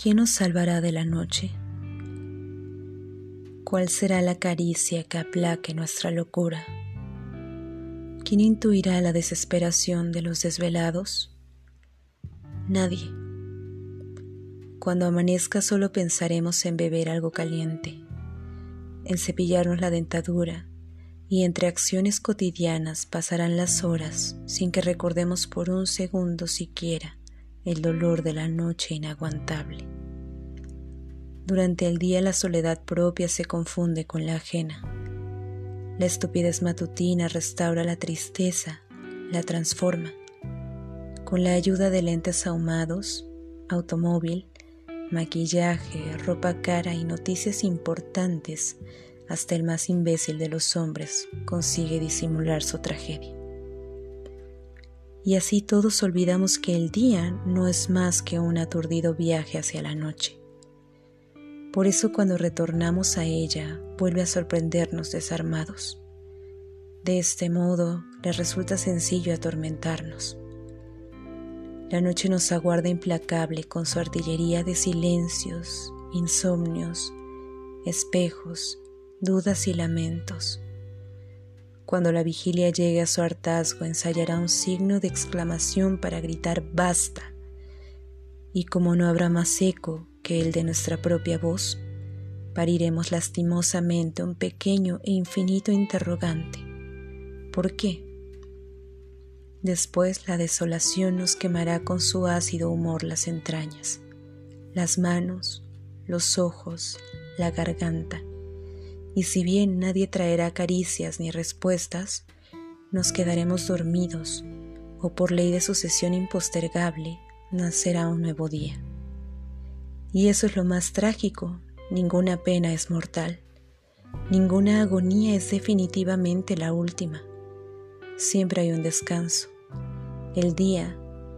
¿quién nos salvará de la noche? ¿Cuál será la caricia que aplaque nuestra locura? ¿Quién intuirá la desesperación de los desvelados? Nadie. Cuando amanezca solo pensaremos en beber algo caliente, en cepillarnos la dentadura y entre acciones cotidianas pasarán las horas sin que recordemos por un segundo siquiera el dolor de la noche inaguantable. Durante el día la soledad propia se confunde con la ajena. La estupidez matutina restaura la tristeza, la transforma. Con la ayuda de lentes ahumados, automóvil, maquillaje, ropa cara y noticias importantes, hasta el más imbécil de los hombres consigue disimular su tragedia. Y así todos olvidamos que el día no es más que un aturdido viaje hacia la noche. Por eso cuando retornamos a ella vuelve a sorprendernos desarmados. De este modo le resulta sencillo atormentarnos. La noche nos aguarda implacable con su artillería de silencios, insomnios, espejos, dudas y lamentos. Cuando la vigilia llegue a su hartazgo, ensayará un signo de exclamación para gritar basta. Y como no habrá más eco el de nuestra propia voz, pariremos lastimosamente un pequeño e infinito interrogante. ¿Por qué? Después la desolación nos quemará con su ácido humor las entrañas, las manos, los ojos, la garganta, y si bien nadie traerá caricias ni respuestas, nos quedaremos dormidos o por ley de sucesión impostergable nacerá un nuevo día. Y eso es lo más trágico, ninguna pena es mortal, ninguna agonía es definitivamente la última siempre hay un descanso, el día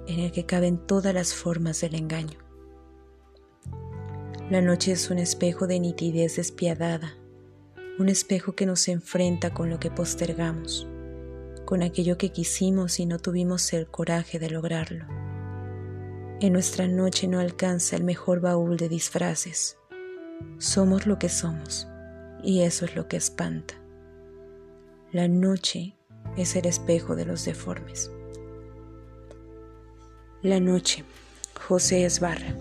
en el que caben todas las formas del engaño. La noche es un espejo de nitidez despiadada, un espejo que nos enfrenta con lo que postergamos, con aquello que quisimos y no tuvimos el coraje de lograrlo. En nuestra noche no alcanza el mejor baúl de disfraces. Somos lo que somos, y eso es lo que espanta. La noche es el espejo de los deformes. La noche, José Esbarra.